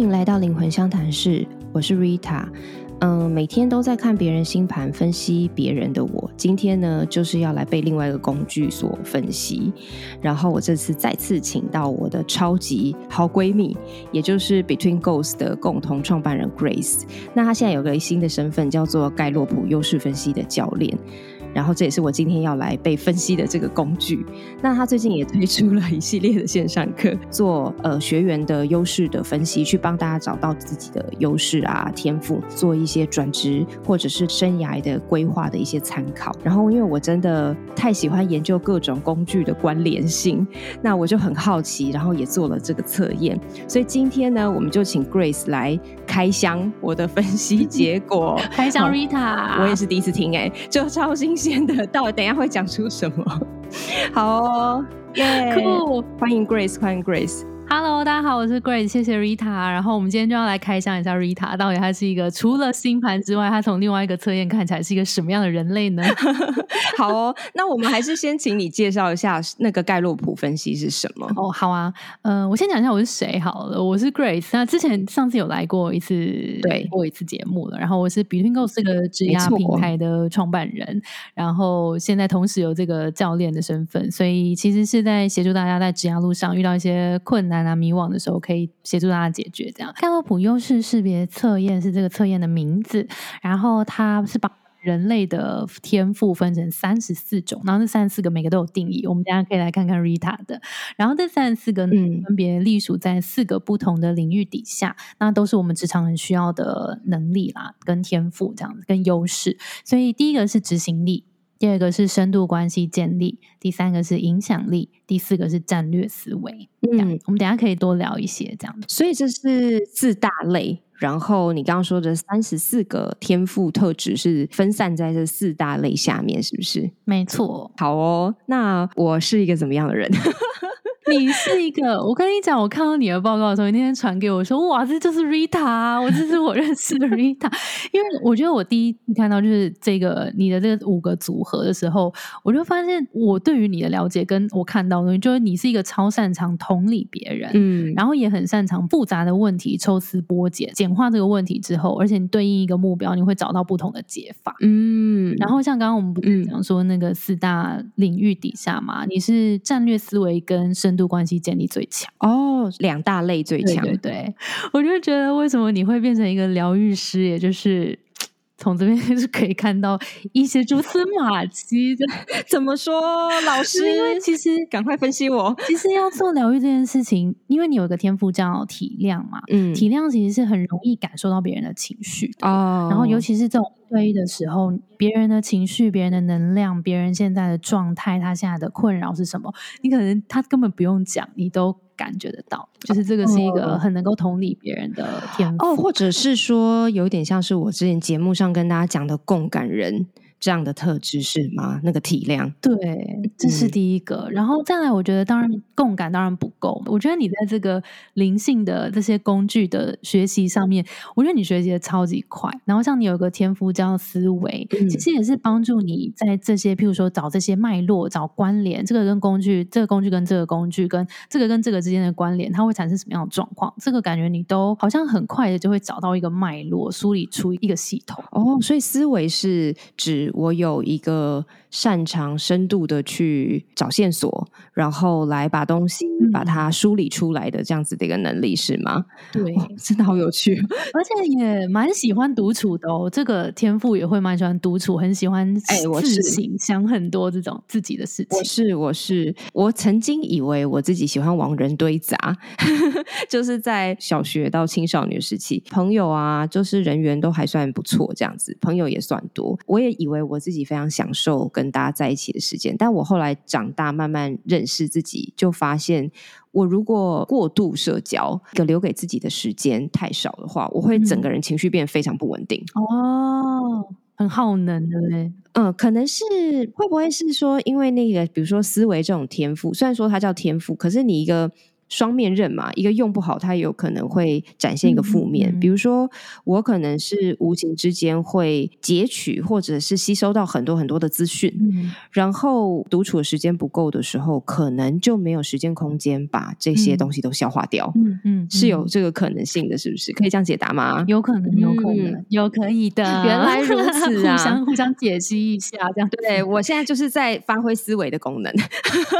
迎来到灵魂相谈室，我是 Rita。嗯，每天都在看别人星盘分析别人的我，今天呢就是要来被另外一个工具所分析。然后我这次再次请到我的超级好闺蜜，也就是 Between Goals 的共同创办人 Grace。那她现在有个新的身份，叫做盖洛普优势分析的教练。然后这也是我今天要来被分析的这个工具。那他最近也推出了一系列的线上课，做呃学员的优势的分析，去帮大家找到自己的优势啊天赋，做一些转职或者是生涯的规划的一些参考。然后因为我真的太喜欢研究各种工具的关联性，那我就很好奇，然后也做了这个测验。所以今天呢，我们就请 Grace 来开箱我的分析结果。开箱 Rita，我也是第一次听哎，就超新。先的，到底等下会讲出什么？好哦，耶！欢迎 Grace，欢迎 Grace。Hello，大家好，我是 Grace，谢谢 Rita。然后我们今天就要来开箱一下 Rita，到底她是一个除了星盘之外，她从另外一个测验看起来是一个什么样的人类呢？好哦，那我们还是先请你介绍一下那个盖洛普分析是什么 哦。好啊，嗯，我先讲一下我是谁好了。我是 Grace，那之前上次有来过一次，对，过一次节目了。然后我是 Between Go 这个质押平台的创办人，然后现在同时有这个教练的身份，所以其实是在协助大家在质押路上遇到一些困难。啊，迷惘的时候可以协助大家解决。这样，盖洛普优势识别测验是这个测验的名字。然后，它是把人类的天赋分成三十四种，然后这三十四个每个都有定义。我们大家可以来看看 Rita 的。然后这三十四个分别隶属在四个不同的领域底下，那都是我们职场人需要的能力啦，跟天赋这样子，跟优势。所以第一个是执行力。第二个是深度关系建立，第三个是影响力，第四个是战略思维。嗯，我们等下可以多聊一些这样。所以这是四大类，然后你刚刚说的三十四个天赋特质是分散在这四大类下面，是不是？没错。好哦，那我是一个怎么样的人？你是一个，我跟你讲，我看到你的报告的时候，你那天传给我说，哇，这就是 Rita，我这是我认识的 Rita。因为我觉得我第一次看到就是这个你的这五个组合的时候，我就发现我对于你的了解跟我看到的东西，就是你是一个超擅长同理别人，嗯，然后也很擅长复杂的问题抽丝剥茧，简化这个问题之后，而且你对应一个目标，你会找到不同的解法，嗯。然后像刚刚我们不是讲说那个四大领域底下嘛，你是战略思维跟深度关系建立最强哦，两大类最强。对对，我就觉得为什么你会变成一个疗愈师，也就是从这边 是可以看到一些蛛丝马迹的。怎么说，老 师？因为其实赶快分析我。其实要做疗愈这件事情，因为你有一个天赋叫体谅嘛，嗯，体谅其实是很容易感受到别人的情绪哦。然后尤其是这种对的时候，别人的情绪、别人的能量、别人现在的状态，他现在的困扰是什么？你可能他根本不用讲，你都感觉得到。就是这个是一个很能够同理别人的天赋，哦，或者是说有点像是我之前节目上跟大家讲的共感人。这样的特质是吗？那个体量，对，这是第一个。然后再来，我觉得当然共感当然不够。我觉得你在这个灵性的这些工具的学习上面，我觉得你学习的超级快。然后像你有个天赋叫思维，其实也是帮助你在这些，譬如说找这些脉络、找关联，这个跟工具，这个工具跟这个工具，跟这个跟这个之间的关联，它会产生什么样的状况？这个感觉你都好像很快的就会找到一个脉络，梳理出一个系统。哦，所以思维是指。我有一个擅长深度的去找线索，然后来把东西把它梳理出来的这样子的一个能力是吗？对，真的好有趣，而且也蛮喜欢独处的哦。这个天赋也会蛮喜欢独处，很喜欢哎，我是想很多这种自己的事情。我是我是我曾经以为我自己喜欢往人堆砸，就是在小学到青少年时期，朋友啊，就是人缘都还算不错，这样子朋友也算多，我也以为。我自己非常享受跟大家在一起的时间，但我后来长大，慢慢认识自己，就发现我如果过度社交，个留给自己的时间太少的话，我会整个人情绪变得非常不稳定。哦，很耗能，对不对？嗯，可能是会不会是说，因为那个，比如说思维这种天赋，虽然说它叫天赋，可是你一个。双面刃嘛，一个用不好，它有可能会展现一个负面。比如说，我可能是无形之间会截取或者是吸收到很多很多的资讯，然后独处的时间不够的时候，可能就没有时间空间把这些东西都消化掉。嗯嗯，是有这个可能性的，是不是？可以这样解答吗？有可能，有可能，有可以的。原来如此啊！互相互相解析一下，这样对我现在就是在发挥思维的功能。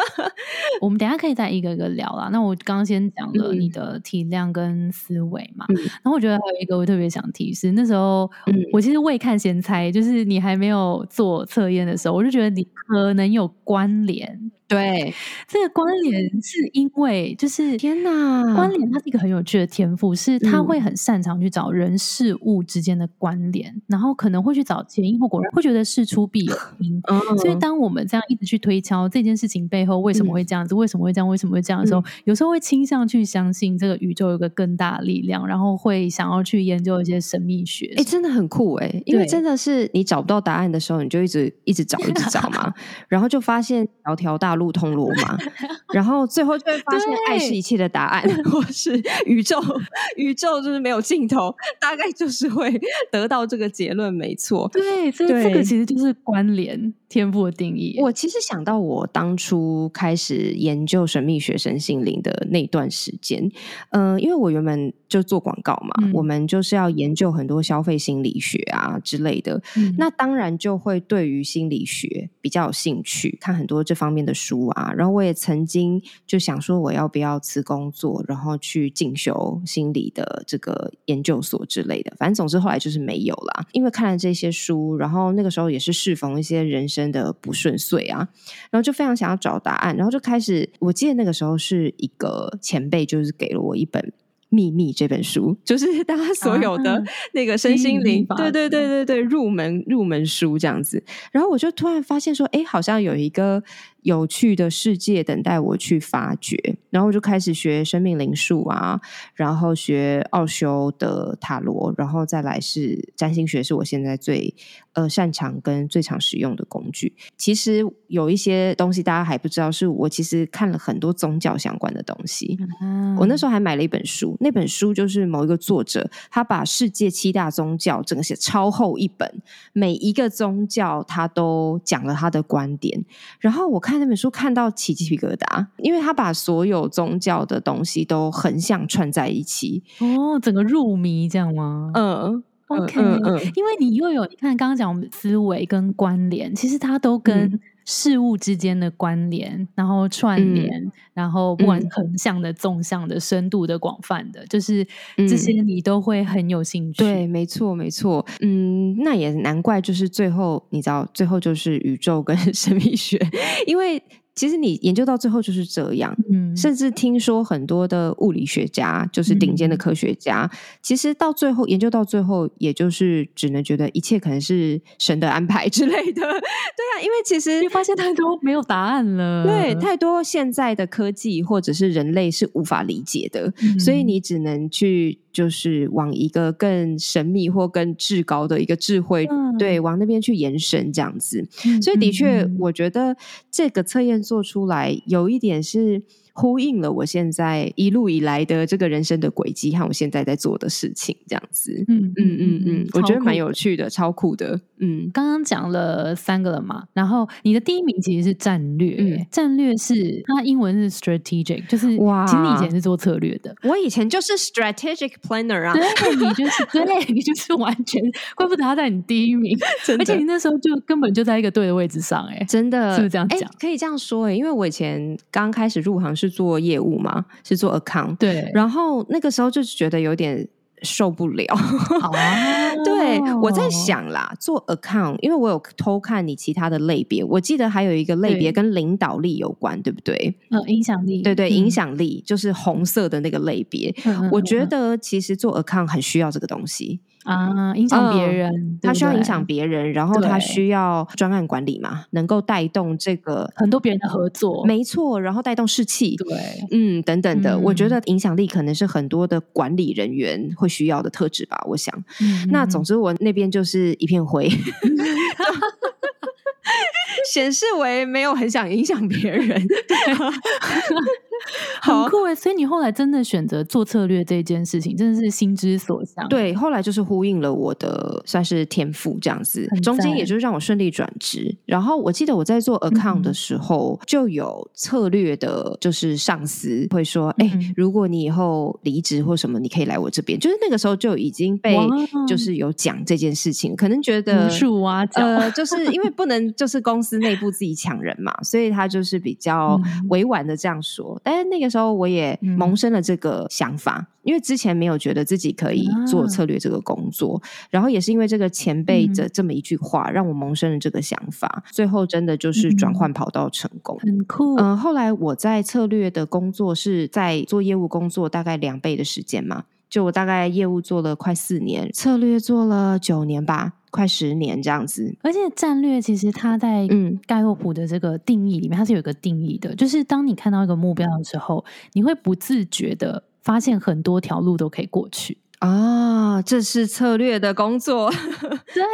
我们等下可以再一个一个聊啦。那我刚刚先讲了你的体量跟思维嘛，然后我觉得还有一个我特别想提是，那时候我其实未看先猜，就是你还没有做测验的时候，我就觉得你可能有关联。对，这个关联是因为就是天哪，关联它是一个很有趣的天赋，是他会很擅长去找人事物之间的关联，然后可能会去找前因后果，会觉得事出必有因。所以当我们这样一直去推敲这件事情背后为什么会这样子，为什么会这样，为什么会这样的时候，有时候会倾向去相信这个宇宙有个更大的力量，然后会想要去研究一些神秘学。哎，真的很酷哎，因为真的是你找不到答案的时候，你就一直一直找，一直找嘛，然后就发现条条大。路通罗马，然后最后就会发现爱是一切的答案，或是宇宙 宇宙就是没有尽头，大概就是会得到这个结论，没错。对，所以这个其实就是关联。天赋的定义，我其实想到我当初开始研究神秘学、神心灵的那段时间，嗯，因为我原本就做广告嘛，我们就是要研究很多消费心理学啊之类的，那当然就会对于心理学比较有兴趣，看很多这方面的书啊。然后我也曾经就想说，我要不要辞工作，然后去进修心理的这个研究所之类的。反正总之后来就是没有啦，因为看了这些书，然后那个时候也是适逢一些人生。的不顺遂啊，然后就非常想要找答案，然后就开始。我记得那个时候是一个前辈，就是给了我一本《秘密》这本书，就是大家所有的 那个身心灵，对对对对对，入门入门书这样子。然后我就突然发现说，哎，好像有一个。有趣的世界等待我去发掘，然后我就开始学生命灵数啊，然后学奥修的塔罗，然后再来是占星学，是我现在最呃擅长跟最常使用的工具。其实有一些东西大家还不知道，是我其实看了很多宗教相关的东西。我那时候还买了一本书，那本书就是某一个作者，他把世界七大宗教整个写超厚一本，每一个宗教他都讲了他的观点，然后我看。看那本书看到起鸡皮疙瘩，因为他把所有宗教的东西都横向串在一起哦，整个入迷这样吗？嗯，OK，因为你又有你看刚刚讲我们思维跟关联，其实它都跟。事物之间的关联，然后串联，然后不管横向的、纵向的、深度的、广泛的，就是这些你都会很有兴趣。对，没错，没错。嗯，那也难怪，就是最后你知道，最后就是宇宙跟 神秘学，因为。其实你研究到最后就是这样，嗯，甚至听说很多的物理学家，就是顶尖的科学家，其实到最后研究到最后，也就是只能觉得一切可能是神的安排之类的。对啊，因为其实发现太多没有答案了，对，太多现在的科技或者是人类是无法理解的，所以你只能去。就是往一个更神秘或更至高的一个智慧，对，往那边去延伸这样子。所以的确，我觉得这个测验做出来有一点是。呼应了我现在一路以来的这个人生的轨迹和我现在在做的事情，这样子，嗯嗯嗯嗯，我觉得蛮有趣的，超酷。的。嗯，刚刚讲了三个了嘛，然后你的第一名其实是战略，战略是它英文是 strategic，就是哇，其实你以前是做策略的，我以前就是 strategic planner 啊，对，你就是对，你就是完全，怪不得他在你第一名，而且你那时候就根本就在一个对的位置上，哎，真的。是不是这样讲？可以这样说，哎，因为我以前刚开始入行。是做业务嘛？是做 account。对，然后那个时候就是觉得有点受不了。对，我在想啦，做 account，因为我有偷看你其他的类别，我记得还有一个类别跟领导力有关，对不对？呃，影响力。对对，影响力就是红色的那个类别。我觉得其实做 account 很需要这个东西。啊，影响别人，他需要影响别人，然后他需要专案管理嘛，能够带动这个很多别人的合作，没错，然后带动士气，对，嗯，等等的，我觉得影响力可能是很多的管理人员会需要的特质吧。我想，那总之我那边就是一片灰，显示为没有很想影响别人。好酷哎！所以你后来真的选择做策略这件事情，真的是心之所向。对，后来就是呼应了我的算是天赋这样子，中间也就是让我顺利转职。然后我记得我在做 account 的时候，就有策略的，就是上司会说：“哎，如果你以后离职或什么，你可以来我这边。”就是那个时候就已经被就是有讲这件事情，可能觉得无数啊，呃，就是因为不能就是公司内部自己抢人嘛，所以他就是比较委婉的这样说。但是那个时候我也萌生了这个想法，因为之前没有觉得自己可以做策略这个工作，然后也是因为这个前辈的这么一句话，让我萌生了这个想法。最后真的就是转换跑道成功，很酷。嗯，后来我在策略的工作是在做业务工作，大概两倍的时间嘛。就我大概业务做了快四年，策略做了九年吧，快十年这样子。而且战略其实它在嗯盖洛普的这个定义里面，它是有一个定义的，就是当你看到一个目标的时候，你会不自觉的发现很多条路都可以过去。啊，这是策略的工作。对，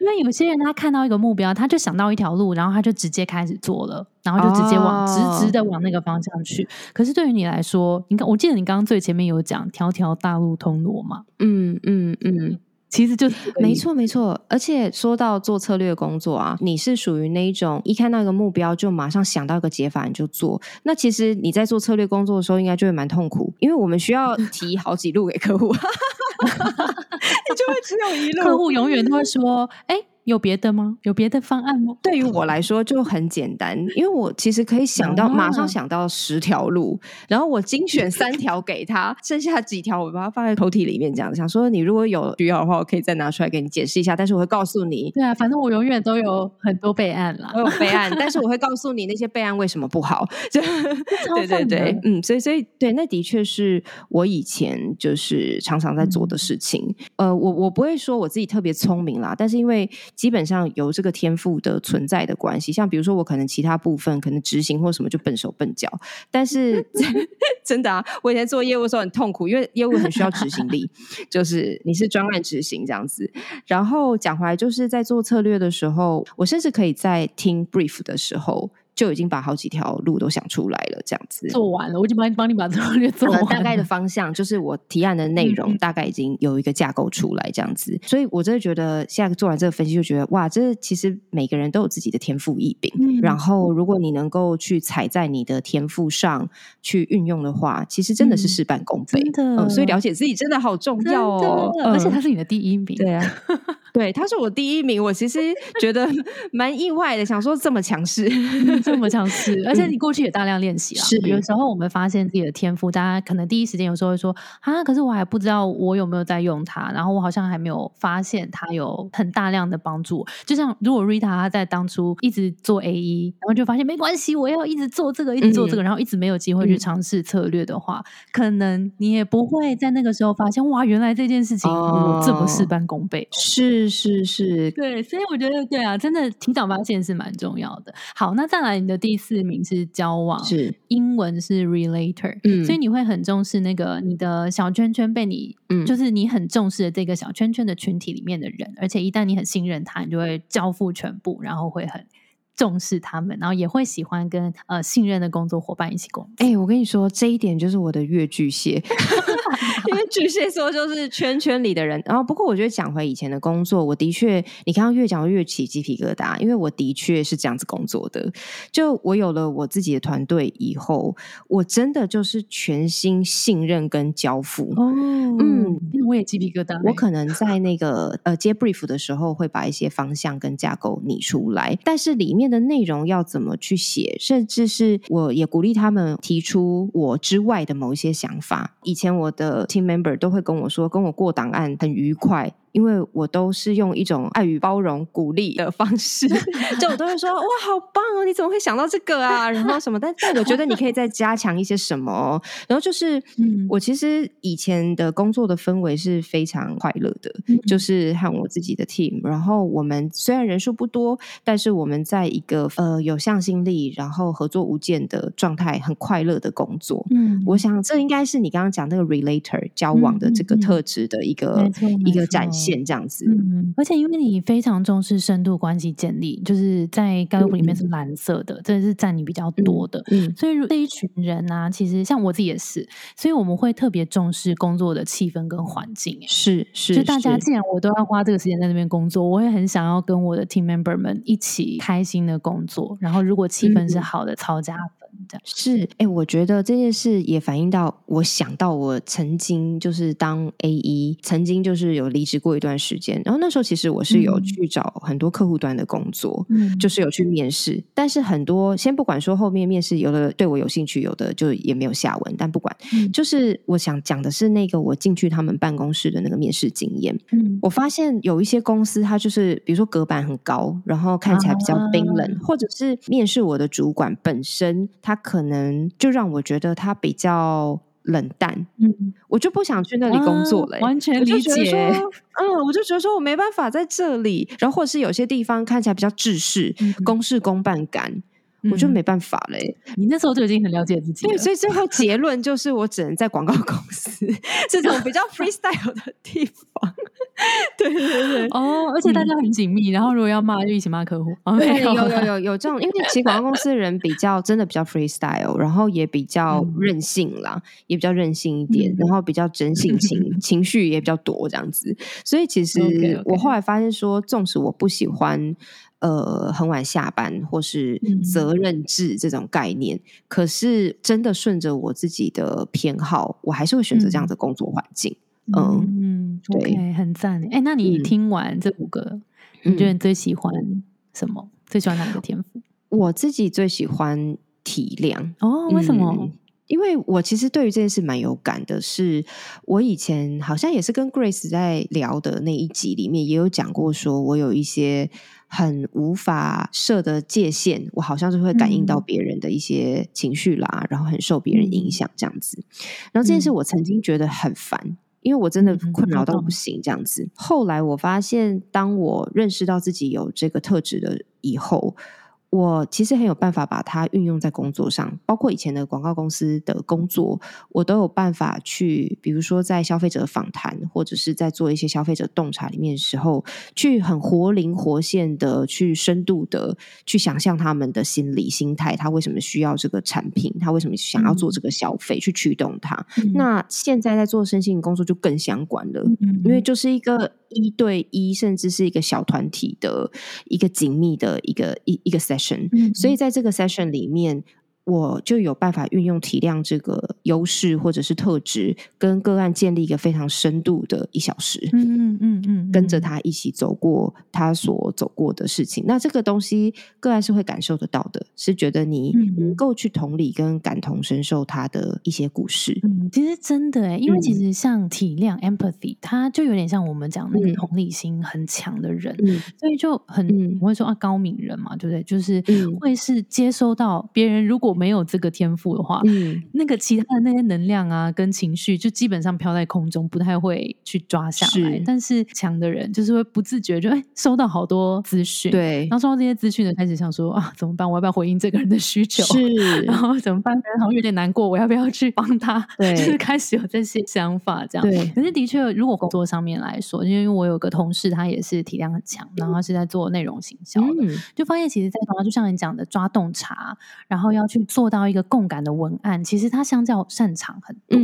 因为有些人他看到一个目标，他就想到一条路，然后他就直接开始做了，然后就直接往直直的往那个方向去。可是对于你来说，你看，我记得你刚刚最前面有讲“条条大路通罗马”。嗯嗯嗯。其实就没错没错，而且说到做策略工作啊，你是属于那一种一看到一个目标就马上想到一个解法你就做。那其实你在做策略工作的时候，应该就会蛮痛苦，因为我们需要提好几路给客户，你 就会只有一路，客户永远都会说：“哎。”有别的吗？有别的方案吗？对于我来说就很简单，因为我其实可以想到马上想到十条路，然后我精选三条给他，剩下几条我把它放在抽屉里面，这样想说你如果有需要的话，我可以再拿出来给你解释一下。但是我会告诉你，对啊，反正我永远都有很多备案啦，我有备案，但是我会告诉你那些备案为什么不好。就对对对，嗯，所以所以对，那的确是我以前就是常常在做的事情。呃，我我不会说我自己特别聪明啦，但是因为基本上有这个天赋的存在的关系，像比如说我可能其他部分可能执行或什么就笨手笨脚，但是 真的啊，我以前做业务的时候很痛苦，因为业务很需要执行力，就是你是专案执行这样子。然后讲回来，就是在做策略的时候，我甚至可以在听 brief 的时候。就已经把好几条路都想出来了，这样子。做完了，我已经帮你帮你把策略做完，大概的方向就是我提案的内容，大概已经有一个架构出来，这样子。所以我真的觉得，现在做完这个分析，就觉得哇，这其实每个人都有自己的天赋异禀。然后，如果你能够去踩在你的天赋上去运用的话，其实真的是事半功倍。真的，所以了解自己真的好重要哦。而且他是你的第一名，对啊，对，他是我第一名。我其实觉得 蛮意外的，想说这么强势。这么强势，而且你过去也大量练习啊。是，有时候我们发现自己的天赋，大家可能第一时间有时候会说啊，可是我还不知道我有没有在用它，然后我好像还没有发现它有很大量的帮助。就像如果 Rita 她在当初一直做 A E，然后就发现没关系，我要一直做这个，一直做这个，然后一直没有机会去尝试策略的话，可能你也不会在那个时候发现哇，原来这件事情我这么事半功倍。是是是，对，所以我觉得对啊，真的提早发现是蛮重要的。好，那再来。你的第四名是交往，是英文是 relator，嗯，所以你会很重视那个你的小圈圈被你，嗯，就是你很重视的这个小圈圈的群体里面的人，而且一旦你很信任他，你就会交付全部，然后会很重视他们，然后也会喜欢跟呃信任的工作伙伴一起工作。哎，我跟你说，这一点就是我的越巨蟹。因为巨蟹座就是圈圈里的人，然后不过我觉得讲回以前的工作，我的确，你刚刚越讲越起鸡皮疙瘩，因为我的确是这样子工作的。就我有了我自己的团队以后，我真的就是全心信任跟交付。哦，嗯，我也鸡皮疙瘩。我可能在那个呃接 brief 的时候，会把一些方向跟架构拟出来，但是里面的内容要怎么去写，甚至是我也鼓励他们提出我之外的某一些想法。以前我的 team member 都会跟我说，跟我过档案很愉快。因为我都是用一种爱与包容、鼓励的方式，就我都会说哇，好棒哦！你怎么会想到这个啊？然后什么？但但我觉得你可以再加强一些什么。然后就是，我其实以前的工作的氛围是非常快乐的，就是和我自己的 team。然后我们虽然人数不多，但是我们在一个呃有向心力，然后合作无间的状态，很快乐的工作。嗯，我想这应该是你刚刚讲那个 relator 交往的这个特质的一个一个展现。现这样子。嗯，而且因为你非常重视深度关系建立，就是在盖洛普里面是蓝色的，这是占你比较多的。嗯，所以这一群人呢，其实像我自己也是，所以我们会特别重视工作的气氛跟环境。是是，就大家既然我都要花这个时间在那边工作，我也很想要跟我的 team member 们一起开心的工作。然后如果气氛是好的，是，哎，我觉得这件事也反映到我想到我曾经就是当 A E，曾经就是有离职过一段时间，然后那时候其实我是有去找很多客户端的工作，嗯，就是有去面试，但是很多先不管说后面面试有的对我有兴趣，有的就也没有下文，但不管，就是我想讲的是那个我进去他们办公室的那个面试经验，嗯，我发现有一些公司它就是比如说隔板很高，然后看起来比较冰冷，或者是面试我的主管本身。他可能就让我觉得他比较冷淡，嗯，我就不想去那里工作了。完全理解，嗯，我就觉得说我没办法在这里，然后或者是有些地方看起来比较制式、公事公办感。我就没办法嘞，你那时候就已经很了解自己了，所以最后结论就是我只能在广告公司 这种比较 freestyle 的地方。对 对对，哦，而且大家很紧密，然后如果要骂就一起骂客户。对，有有有有这种，因为其实广告公司的人比较真的比较 freestyle，然后也比较任性啦，也比较任性一点，然后比较真性情，情绪也比较多这样子。所以其实我后来发现说，纵使我不喜欢。呃，很晚下班或是责任制这种概念，可是真的顺着我自己的偏好，我还是会选择这样的工作环境。嗯嗯，嗯，对，很赞。哎，那你听完这五个，你觉得你最喜欢什么？最喜欢哪个天赋？我自己最喜欢体谅。哦，为什么？因为我其实对于这件事蛮有感的，是我以前好像也是跟 Grace 在聊的那一集里面也有讲过，说我有一些。很无法设的界限，我好像是会感应到别人的一些情绪啦，然后很受别人影响这样子。然后这件事我曾经觉得很烦，因为我真的困扰到不行这样子。后来我发现，当我认识到自己有这个特质的以后。我其实很有办法把它运用在工作上，包括以前的广告公司的工作，我都有办法去，比如说在消费者访谈，或者是在做一些消费者洞察里面的时候，去很活灵活现的去深度的去想象他们的心理心态，他为什么需要这个产品，他为什么想要做这个消费，去驱动他。那现在在做身心工作就更相关了，因为就是一个。一对一，甚至是一个小团体的一个紧密的一个一一个 session，所以在这个 session 里面。我就有办法运用体谅这个优势或者是特质，跟个案建立一个非常深度的一小时，嗯嗯嗯嗯，跟着他一起走过他所走过的事情。那这个东西个案是会感受得到的，是觉得你能够去同理跟感同身受他的一些故事。嗯，其实真的哎，因为其实像体谅 empathy，它就有点像我们讲那个同理心很强的人，所以就很我会说啊高敏人嘛，对不对？就是会是接收到别人如果没有这个天赋的话，嗯，那个其他的那些能量啊，跟情绪就基本上飘在空中，不太会去抓下来。但是强的人就是会不自觉就哎收到好多资讯，对，然后收到这些资讯呢，开始想说啊怎么办？我要不要回应这个人的需求？是，然后怎么办？好像有点难过，我要不要去帮他？对，就是开始有这些想法这样。对，可是的确，如果工作上面来说，因为我有个同事，他也是体量很强，然后是在做内容行销的，就发现其实，在同样就像你讲的抓洞察，然后要去。做到一个共感的文案，其实它相较擅长很多，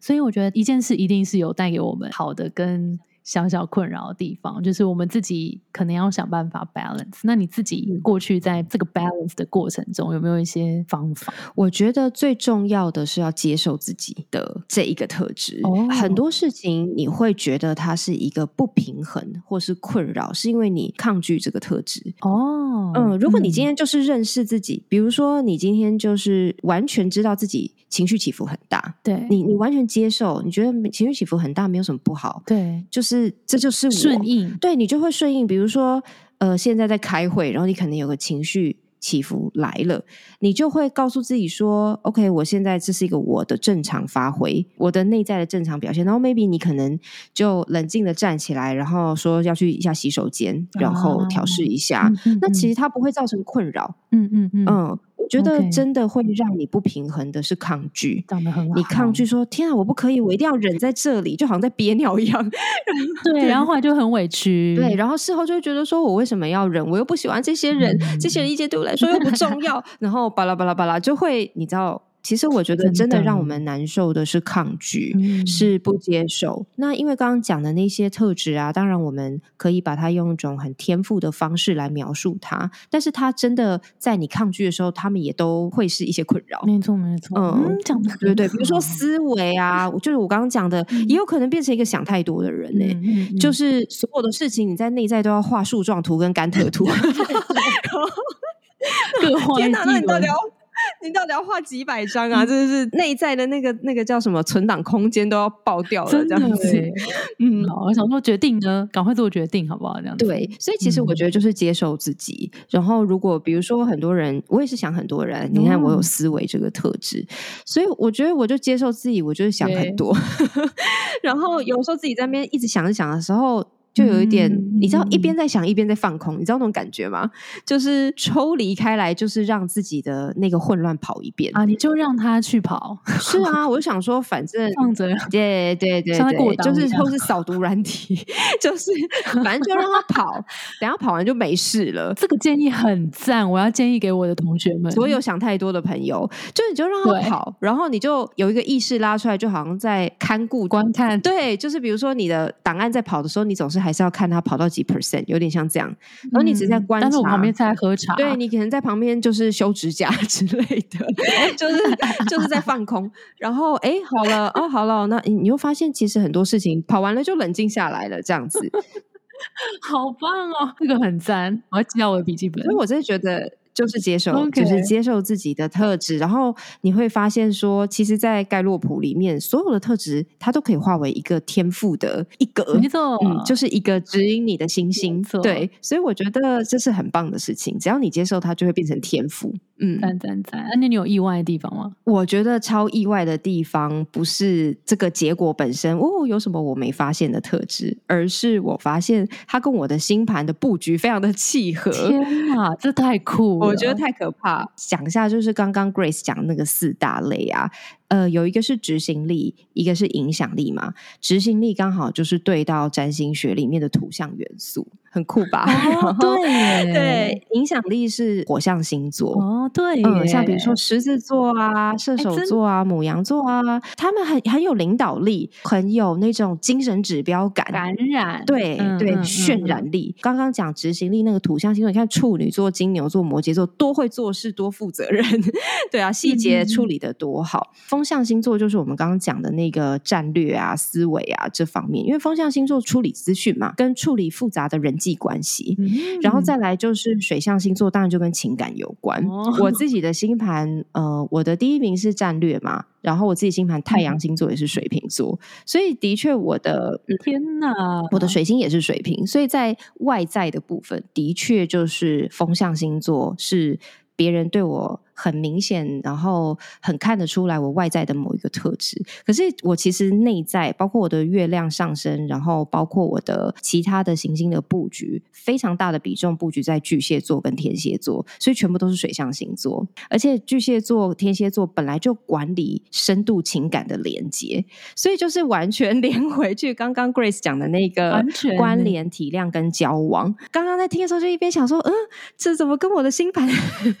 所以我觉得一件事一定是有带给我们好的跟。小小困扰的地方，就是我们自己可能要想办法 balance。那你自己过去在这个 balance 的过程中，有没有一些方法？我觉得最重要的是要接受自己的这一个特质。很多事情你会觉得它是一个不平衡或是困扰，是因为你抗拒这个特质。哦，嗯，如果你今天就是认识自己，比如说你今天就是完全知道自己情绪起伏很大，对你，你完全接受，你觉得情绪起伏很大没有什么不好，对，就是。这就是顺应，对你就会顺应。比如说，呃，现在在开会，然后你可能有个情绪起伏来了，你就会告诉自己说：“OK，我现在这是一个我的正常发挥，我的内在的正常表现。”然后 maybe 你可能就冷静的站起来，然后说要去一下洗手间，然后调试一下。那其实它不会造成困扰。嗯嗯嗯。觉得真的会让你不平衡的是抗拒，长得很好。你抗拒说：“天啊，我不可以，我一定要忍在这里，就好像在憋尿一样。”对，然后后来就很委屈。对，然后事后就会觉得说：“我为什么要忍？我又不喜欢这些人，这些人意见对我来说又不重要。”然后巴拉巴拉巴拉，就会你知道。其实我觉得，真的让我们难受的是抗拒，是不接受。那因为刚刚讲的那些特质啊，当然我们可以把它用一种很天赋的方式来描述它，但是它真的在你抗拒的时候，他们也都会是一些困扰。没错，没错。嗯，讲的 对对，比如说思维啊，就是我刚刚讲的，也有可能变成一个想太多的人呢。就是所有的事情，你在内在都要画树状图跟甘特图。天哪，那你到底要？你到底要画几百张啊？真的是内在的那个那个叫什么存档空间都要爆掉了，这样子。嗯，好，我想做决定呢，赶快做决定，好不好？这样对。所以其实我觉得就是接受自己。然后如果比如说很多人，我也是想很多人。你看我有思维这个特质，所以我觉得我就接受自己，我就是想很多。然后有时候自己在那边一直想着想的时候。就有一点，你知道，一边在想，一边在放空，你知道那种感觉吗？就是抽离开来，就是让自己的那个混乱跑一遍啊！你就让他去跑，是啊，我就想说，反正放着，对对对对，就是或是扫毒软体，就是 反正就让他跑，等下跑完就没事了。这个建议很赞，我要建议给我的同学们，所有想太多的朋友，就你就让他跑，然后你就有一个意识拉出来，就好像在看顾观看，对，就是比如说你的档案在跑的时候，你总是还。还是要看他跑到几 percent，有点像这样。然后你只在观察，但是我旁边在喝茶，对你可能在旁边就是修指甲 之类的，就是 就是在放空。然后哎，好了哦，好了，那你又发现其实很多事情跑完了就冷静下来了，这样子，好棒哦，这个很赞，我要记到我的笔记本。所以我真的觉得。就是接受，就是接受自己的特质，然后你会发现说，其实，在盖洛普里面，所有的特质它都可以化为一个天赋的一格，没错，嗯，就是一个指引你的星星，对，所以我觉得这是很棒的事情，只要你接受它，就会变成天赋。嗯，赞赞赞！那你有意外的地方吗？我觉得超意外的地方不是这个结果本身哦，有什么我没发现的特质，而是我发现它跟我的星盘的布局非常的契合。天哪，这太酷！我觉得太可怕。讲一下，就是刚刚 Grace 讲那个四大类啊。呃，有一个是执行力，一个是影响力嘛。执行力刚好就是对到占星学里面的图像元素，很酷吧？对对，影响力是火象星座哦，对，嗯，像比如说狮子座啊、射手座啊、母羊座啊，他们很很有领导力，很有那种精神指标感，感染，对对，渲染力。刚刚讲执行力那个土象星座，你看处女座、金牛座、摩羯座，多会做事，多负责任，对啊，细节处理的多好。风象星座就是我们刚刚讲的那个战略啊、思维啊这方面，因为风象星座处理资讯嘛，跟处理复杂的人际关系，然后再来就是水象星座，当然就跟情感有关。我自己的星盘，呃，我的第一名是战略嘛，然后我自己星盘太阳星座也是水瓶座，所以的确我的天哪，我的水星也是水瓶，所以在外在的部分，的确就是风象星座是别人对我。很明显，然后很看得出来我外在的某一个特质。可是我其实内在，包括我的月亮上升，然后包括我的其他的行星的布局，非常大的比重布局在巨蟹座跟天蝎座，所以全部都是水象星座。而且巨蟹座、天蝎座本来就管理深度情感的连接，所以就是完全 连回去刚刚 Grace 讲的那个关联、体谅跟交往。刚刚在听的时候，就一边想说，嗯，这怎么跟我的星盘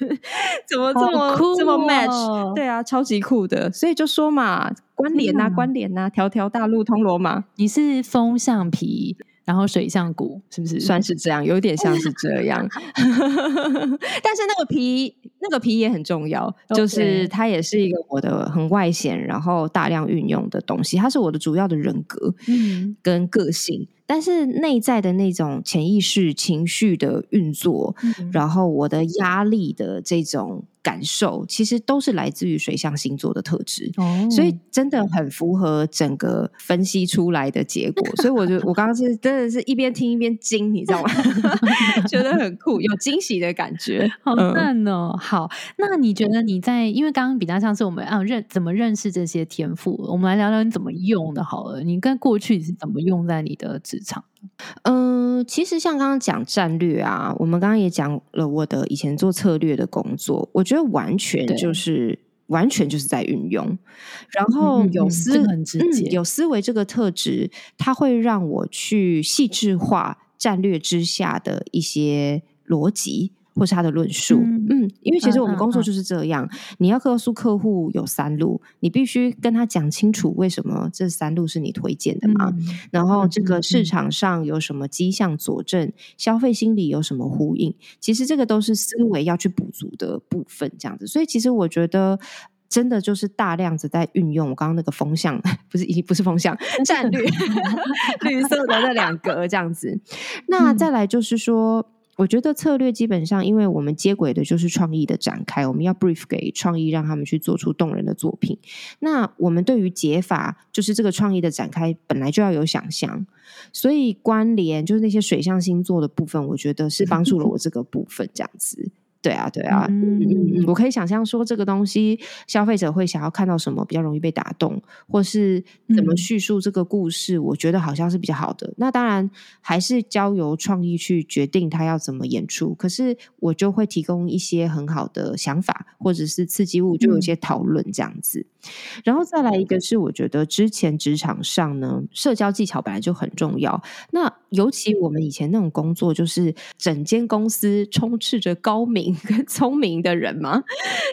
怎么？这么这么 match，对啊，超级酷的，所以就说嘛，关联呐，关联呐，条条大路通罗马。你是风象皮，然后水象骨，是不是？算是这样，有点像是这样。但是那个皮，那个皮也很重要，就是它也是一个我的很外显，然后大量运用的东西，它是我的主要的人格，嗯，跟个性。但是内在的那种潜意识、情绪的运作，然后我的压力的这种感受，其实都是来自于水象星座的特质，所以真的很符合整个分析出来的结果。所以我就我刚刚是真的是一边听一边惊，你知道吗？觉得很酷，有惊喜的感觉，好赞哦！好，那你觉得你在因为刚刚比较像是我们啊认怎么认识这些天赋，我们来聊聊你怎么用的好了。你跟过去是怎么用在你的职场？嗯，嗯，其实像刚刚讲战略啊，我们刚刚也讲了我的以前做策略的工作，我觉得完全就是完全就是在运用，然后有思有思维这个特质，它会让我去细致化战略之下的一些逻辑。或是他的论述，嗯，因为其实我们工作就是这样，你要告诉客户有三路，你必须跟他讲清楚为什么这三路是你推荐的嘛，然后这个市场上有什么迹象佐证，消费心理有什么呼应，其实这个都是思维要去补足的部分，这样子。所以其实我觉得真的就是大量子在运用我刚刚那个风向，不是已不是风向战略，绿色的那两格这样子。那再来就是说。我觉得策略基本上，因为我们接轨的就是创意的展开，我们要 brief 给创意，让他们去做出动人的作品。那我们对于解法，就是这个创意的展开，本来就要有想象，所以关联就是那些水象星座的部分，我觉得是帮助了我这个部分这样子。对啊，对啊，嗯嗯嗯，我可以想象说这个东西消费者会想要看到什么比较容易被打动，或是怎么叙述这个故事，我觉得好像是比较好的。那当然还是交由创意去决定他要怎么演出，可是我就会提供一些很好的想法，或者是刺激物，就有一些讨论这样子。然后再来一个是，我觉得之前职场上呢，社交技巧本来就很重要。那尤其我们以前那种工作，就是整间公司充斥着高明跟 聪明的人嘛，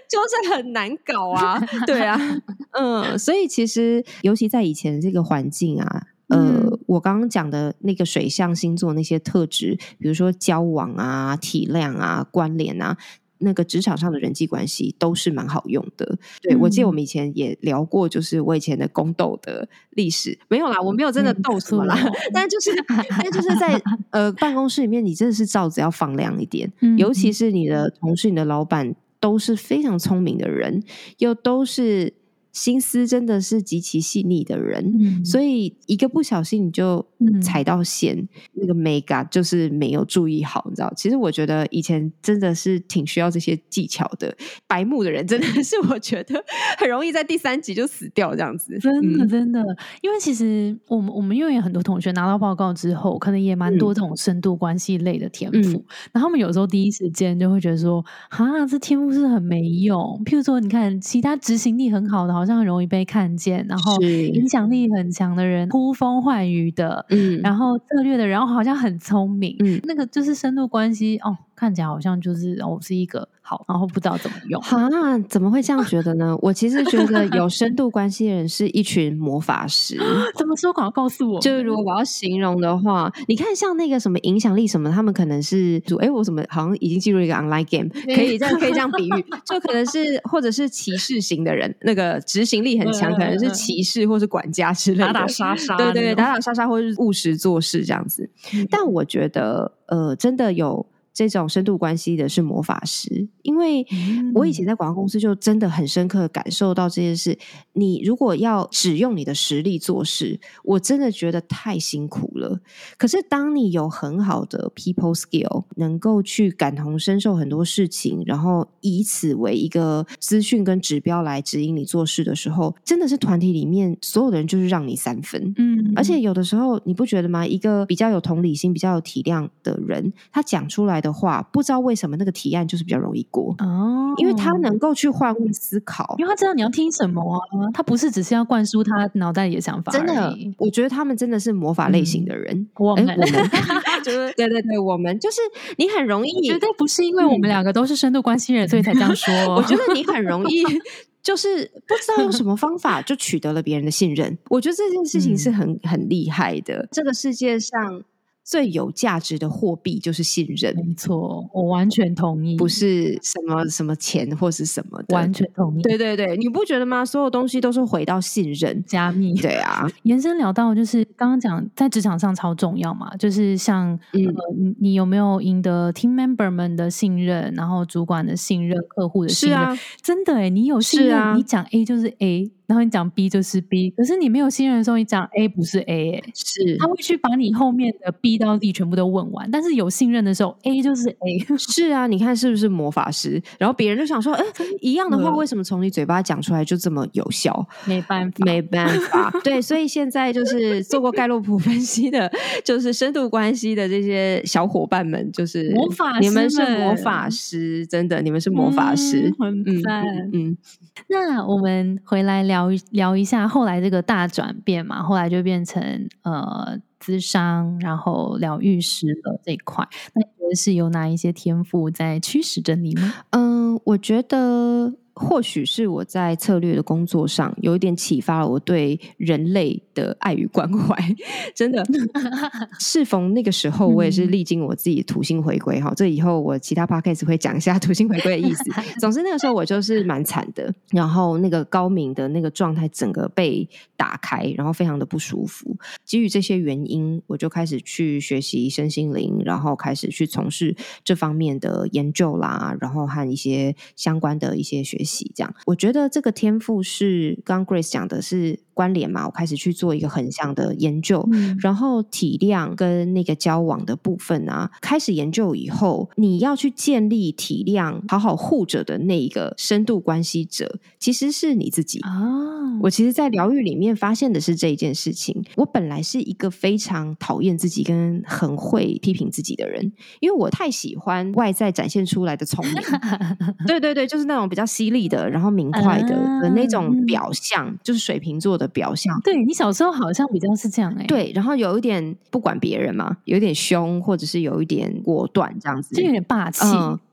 就是很难搞啊。对啊，嗯，所以其实尤其在以前这个环境啊，呃，我刚刚讲的那个水象星座那些特质，比如说交往啊、体谅啊、关联啊。那个职场上的人际关系都是蛮好用的。对我记得我们以前也聊过，就是我以前的宫斗的历史。没有啦，我没有真的斗什么啦，但就是，但就是在 呃办公室里面，你真的是罩子要放亮一点，尤其是你的同事、你的老板都是非常聪明的人，又都是。心思真的是极其细腻的人，嗯所以一个不小心你就踩到线，那个 mega 就是没有注意好，你知道？其实我觉得以前真的是挺需要这些技巧的。白目的人真的是 我觉得很容易在第三集就死掉这样子，真的真的。因为其实我们我们因为有很多同学拿到报告之后，可能也蛮多这种深度关系类的天赋，然后他们有时候第一时间就会觉得说，啊，这天赋是很没用。譬如说，你看其他执行力很好的，好像很容易被看见，然后影响力很强的人，呼风唤雨的，嗯，然后策略的人，好像很聪明，嗯，那个就是深度关系哦。看起来好像就是我是一个好，然后不知道怎么用。哈，怎么会这样觉得呢？我其实觉得有深度关系的人是一群魔法师。怎么说？快告诉我。就是如果我要形容的话，你看像那个什么影响力什么，他们可能是哎，我怎么好像已经进入一个 online game，可以这样可以这样比喻，就可能是或者是骑士型的人，那个执行力很强，可能是骑士或是管家之类的，打打杀杀，对对对，打打杀杀或是务实做事这样子。但我觉得，呃，真的有。这种深度关系的是魔法师，因为我以前在广告公司就真的很深刻感受到这件事。你如果要只用你的实力做事，我真的觉得太辛苦了。可是当你有很好的 people skill，能够去感同身受很多事情，然后以此为一个资讯跟指标来指引你做事的时候，真的是团体里面所有的人就是让你三分。嗯，而且有的时候你不觉得吗？一个比较有同理心、比较有体谅的人，他讲出来。的话，不知道为什么那个提案就是比较容易过哦，因为他能够去换位思考，因为他知道你要听什么啊，他不是只是要灌输他脑袋里的想法。真的，我觉得他们真的是魔法类型的人。我们，就是对对对，我们就是你很容易，绝对不是因为我们两个都是深度关系人，所以才这样说。我觉得你很容易，就是不知道用什么方法就取得了别人的信任。我觉得这件事情是很很厉害的。这个世界上。最有价值的货币就是信任，没错，我完全同意，不是什么什么钱或是什么的，完全同意。对对对，你不觉得吗？所有东西都是回到信任、加密。对啊，延伸聊到就是刚刚讲在职场上超重要嘛，就是像呃，你你有没有赢得 team member 们的信任，然后主管的信任、客户的信任？是啊真的哎，你有信任，你讲 A 就是 A。然后你讲 B 就是 B，可是你没有信任的时候，你讲 A 不是 A，是他会去把你后面的 B 到 D 全部都问完。但是有信任的时候，A 就是 A。是啊，你看是不是魔法师？然后别人就想说，哎，一样的话，为什么从你嘴巴讲出来就这么有效？没办法，没办法。对，所以现在就是做过盖洛普分析的，就是深度关系的这些小伙伴们，就是魔法，你们是魔法师，真的，你们是魔法师，很赞。嗯，那我们回来聊聊聊一下后来这个大转变嘛，后来就变成呃，资商，然后疗愈师的这一块。那你觉得是有哪一些天赋在驱使着你吗？嗯，我觉得。或许是我在策略的工作上有一点启发了我对人类的爱与关怀，真的。适逢那个时候，我也是历经我自己土星回归哈。这以后我其他 podcast 会讲一下土星回归的意思。总之那个时候我就是蛮惨的，然后那个高敏的那个状态整个被打开，然后非常的不舒服。基于这些原因，我就开始去学习身心灵，然后开始去从事这方面的研究啦，然后和一些相关的一些学。习这样，我觉得这个天赋是刚 Grace 讲的是。关联嘛，我开始去做一个横向的研究，然后体谅跟那个交往的部分啊，开始研究以后，你要去建立体谅、好好护着的那一个深度关系者，其实是你自己啊。我其实，在疗愈里面发现的是这一件事情。我本来是一个非常讨厌自己跟很会批评自己的人，因为我太喜欢外在展现出来的聪明，对对对，就是那种比较犀利的，然后明快的的那种表象，就是水瓶座的。表象，对你小时候好像比较是这样哎，对，然后有一点不管别人嘛，有点凶，或者是有一点果断这样子，就有点霸气，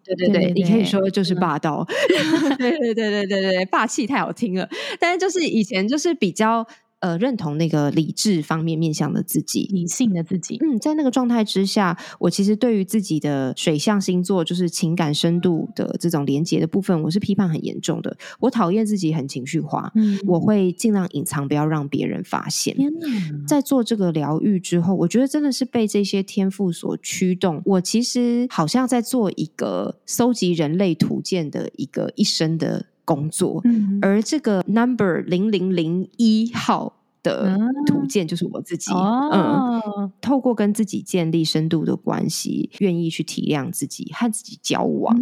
对对对，你可以说就是霸道，对对对对对对，霸气太好听了，但是就是以前就是比较。呃，认同那个理智方面面向的自己，理性的自己。嗯，在那个状态之下，我其实对于自己的水象星座，就是情感深度的这种连接的部分，我是批判很严重的。我讨厌自己很情绪化，嗯，我会尽量隐藏，不要让别人发现。天在做这个疗愈之后，我觉得真的是被这些天赋所驱动。我其实好像在做一个搜集人类图鉴的一个一生的。工作，而这个 number 零零零一号的图鉴就是我自己。嗯，透过跟自己建立深度的关系，愿意去体谅自己，和自己交往。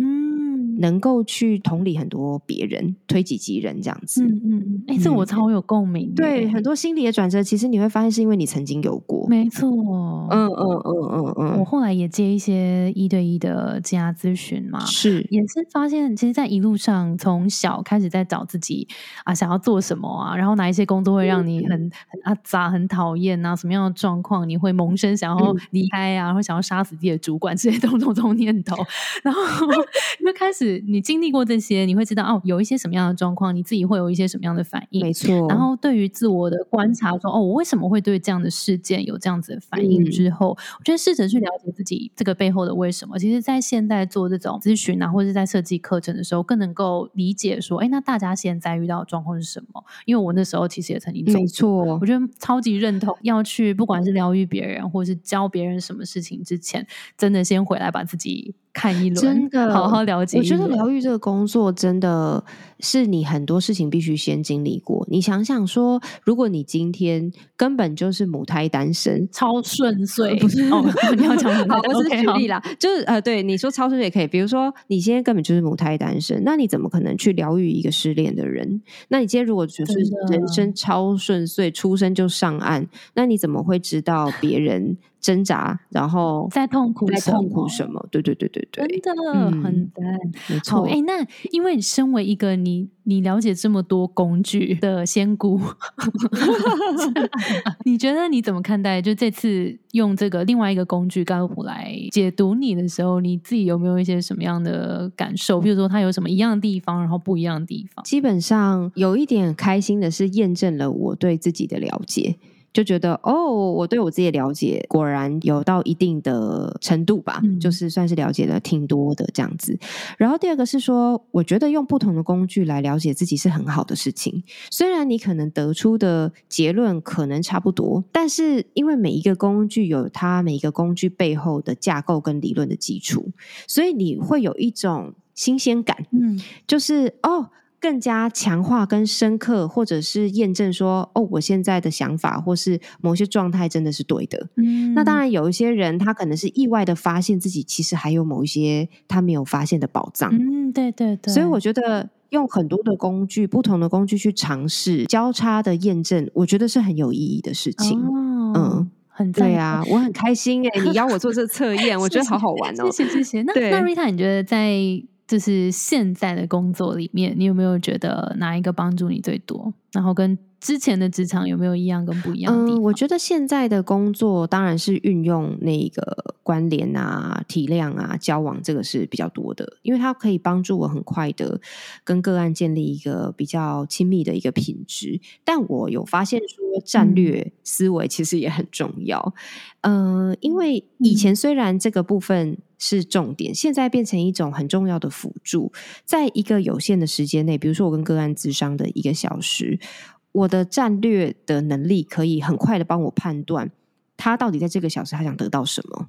能够去同理很多别人，推己及人这样子。嗯嗯嗯，哎，这我超有共鸣。对，很多心理的转折，其实你会发现是因为你曾经有过。没错。嗯嗯嗯嗯嗯。我后来也接一些一对一的家咨询嘛，是也是发现，其实，在一路上从小开始在找自己啊，想要做什么啊，然后哪一些工作会让你很很阿杂、很讨厌啊，什么样的状况你会萌生想要离开啊，或想要杀死自己的主管这些种种种念头，然后 就开始。你经历过这些，你会知道哦，有一些什么样的状况，你自己会有一些什么样的反应。没错。然后对于自我的观察，说哦，我为什么会对这样的事件有这样子的反应？之后，我觉得试着去了解自己这个背后的为什么。其实，在现在做这种咨询啊，或者是在设计课程的时候，更能够理解说，哎，那大家现在遇到的状况是什么？因为我那时候其实也曾经没错，我觉得超级认同，要去不管是疗愈别人，或是教别人什么事情之前，真的先回来把自己。看一轮，真的好好了解。我觉得疗愈这个工作真的是你很多事情必须先经历过。你想想说，如果你今天根本就是母胎单身，超顺遂，不是？你要讲 好，我是举例啦，就是呃，对你说超顺遂也可以。比如说，你今天根本就是母胎单身，那你怎么可能去疗愈一个失恋的人？那你今天如果就是人生超顺遂，出生就上岸，那你怎么会知道别人？挣扎，然后在痛苦，在痛苦什么？对对对对对，真的很赞，没错。哎，那因为你身为一个你你了解这么多工具的仙姑，你觉得你怎么看待？就这次用这个另外一个工具高普来解读你的时候，你自己有没有一些什么样的感受？比如说，它有什么一样的地方，然后不一样的地方？基本上有一点开心的是，验证了我对自己的了解。就觉得哦，我对我自己的了解果然有到一定的程度吧，就是算是了解的挺多的这样子。然后第二个是说，我觉得用不同的工具来了解自己是很好的事情。虽然你可能得出的结论可能差不多，但是因为每一个工具有它每一个工具背后的架构跟理论的基础，所以你会有一种新鲜感。嗯，就是哦。更加强化跟深刻，或者是验证说，哦，我现在的想法或是某些状态真的是对的。嗯，那当然有一些人，他可能是意外的发现自己其实还有某一些他没有发现的宝藏。嗯，对对对。所以我觉得用很多的工具，不同的工具去尝试交叉的验证，我觉得是很有意义的事情。嗯，很对啊，我很开心哎，你邀我做这测验，我觉得好好玩哦。谢谢谢谢。那那 Rita，你觉得在？就是现在的工作里面，你有没有觉得哪一个帮助你最多？然后跟之前的职场有没有一样跟不一样的地方？我觉得现在的工作当然是运用那个关联啊、体谅啊、交往，这个是比较多的，因为它可以帮助我很快的跟个案建立一个比较亲密的一个品质。但我有发现说，战略思维其实也很重要。嗯，因为以前虽然这个部分。是重点，现在变成一种很重要的辅助。在一个有限的时间内，比如说我跟个案咨商的一个小时，我的战略的能力可以很快的帮我判断他到底在这个小时他想得到什么，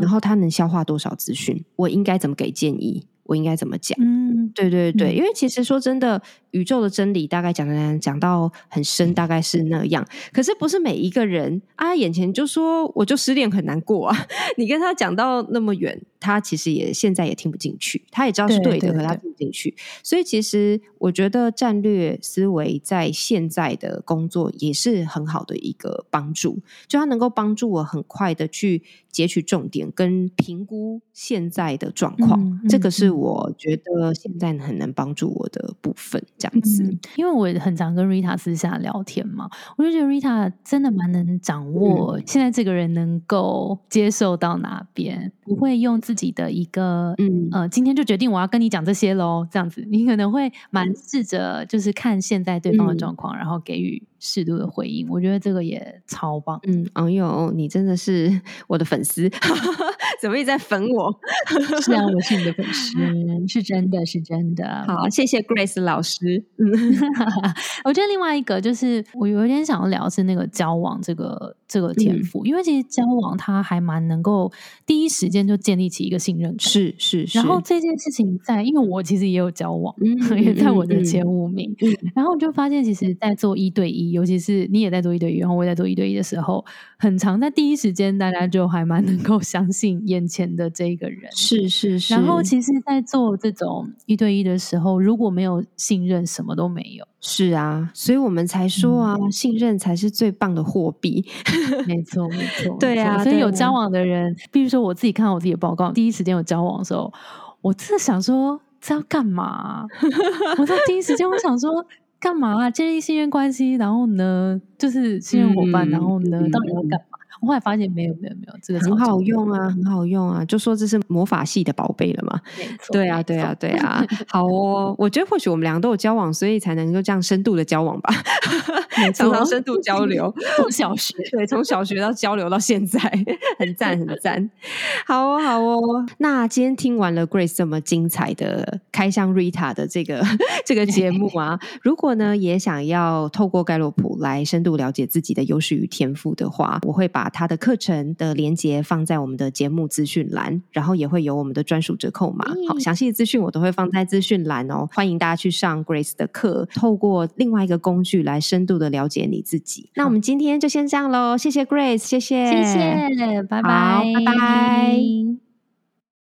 然后他能消化多少资讯，我应该怎么给建议，我应该怎么讲？嗯，对对对，因为其实说真的。宇宙的真理大概讲讲讲到很深，大概是那样。可是不是每一个人啊，眼前就说我就失恋很难过啊。你跟他讲到那么远，他其实也现在也听不进去。他也知道是对的，可他听不进去。所以其实我觉得战略思维在现在的工作也是很好的一个帮助，就他能够帮助我很快的去截取重点跟评估现在的状况。这个是我觉得现在很能帮助我的部分。这样子，因为我很常跟 Rita 私下聊天嘛，我就觉得 Rita 真的蛮能掌握现在这个人能够接受到哪边，不会用自己的一个嗯呃，今天就决定我要跟你讲这些喽，这样子，你可能会蛮试着就是看现在对方的状况，然后给予。适度的回应，我觉得这个也超棒。嗯，哎呦，你真的是我的粉丝，怎么一直在粉我？是啊，我是你的粉丝，是真的是真的。好，谢谢 Grace 老师。嗯 我觉得另外一个就是，我有点想要聊是那个交往这个这个天赋，因为其实交往他还蛮能够第一时间就建立起一个信任。是是是。然后这件事情在，因为我其实也有交往，也在我的前五名。然后我就发现，其实，在做一对一。尤其是你也在做一对一，然后我也在做一对一的时候，很长在第一时间，大家就还蛮能够相信眼前的这个人。是是是。然后，其实，在做这种一对一的时候，如果没有信任，什么都没有。是啊，所以我们才说啊，信任才是最棒的货币。没错，没错。对啊，所以有交往的人，比如说我自己看到我自己的报告，第一时间有交往的时候，我真的想说这要干嘛？我在第一时间，我想说。干嘛建立信任关系？然后呢，就是信任伙伴。然后呢，到底要干嘛？我后来发现没有没有没有，这个很好用啊，很好用啊，就说这是魔法系的宝贝了嘛。对啊，对啊，对啊。好哦，我觉得或许我们两个都有交往，所以才能够这样深度的交往吧。常常深度交流，从小学对，从小学到交流到现在，很赞很赞。好哦，好哦。那今天听完了 Grace 这么精彩的开箱 Rita 的这个这个节目啊，如果呢也想要透过盖洛普来深度了解自己的优势与天赋的话，我会把。把他的课程的连接放在我们的节目资讯栏，然后也会有我们的专属折扣码。好，详细的资讯我都会放在资讯栏哦。欢迎大家去上 Grace 的课，透过另外一个工具来深度的了解你自己。那我们今天就先这样喽，谢谢 Grace，谢谢，谢谢，拜拜，拜拜。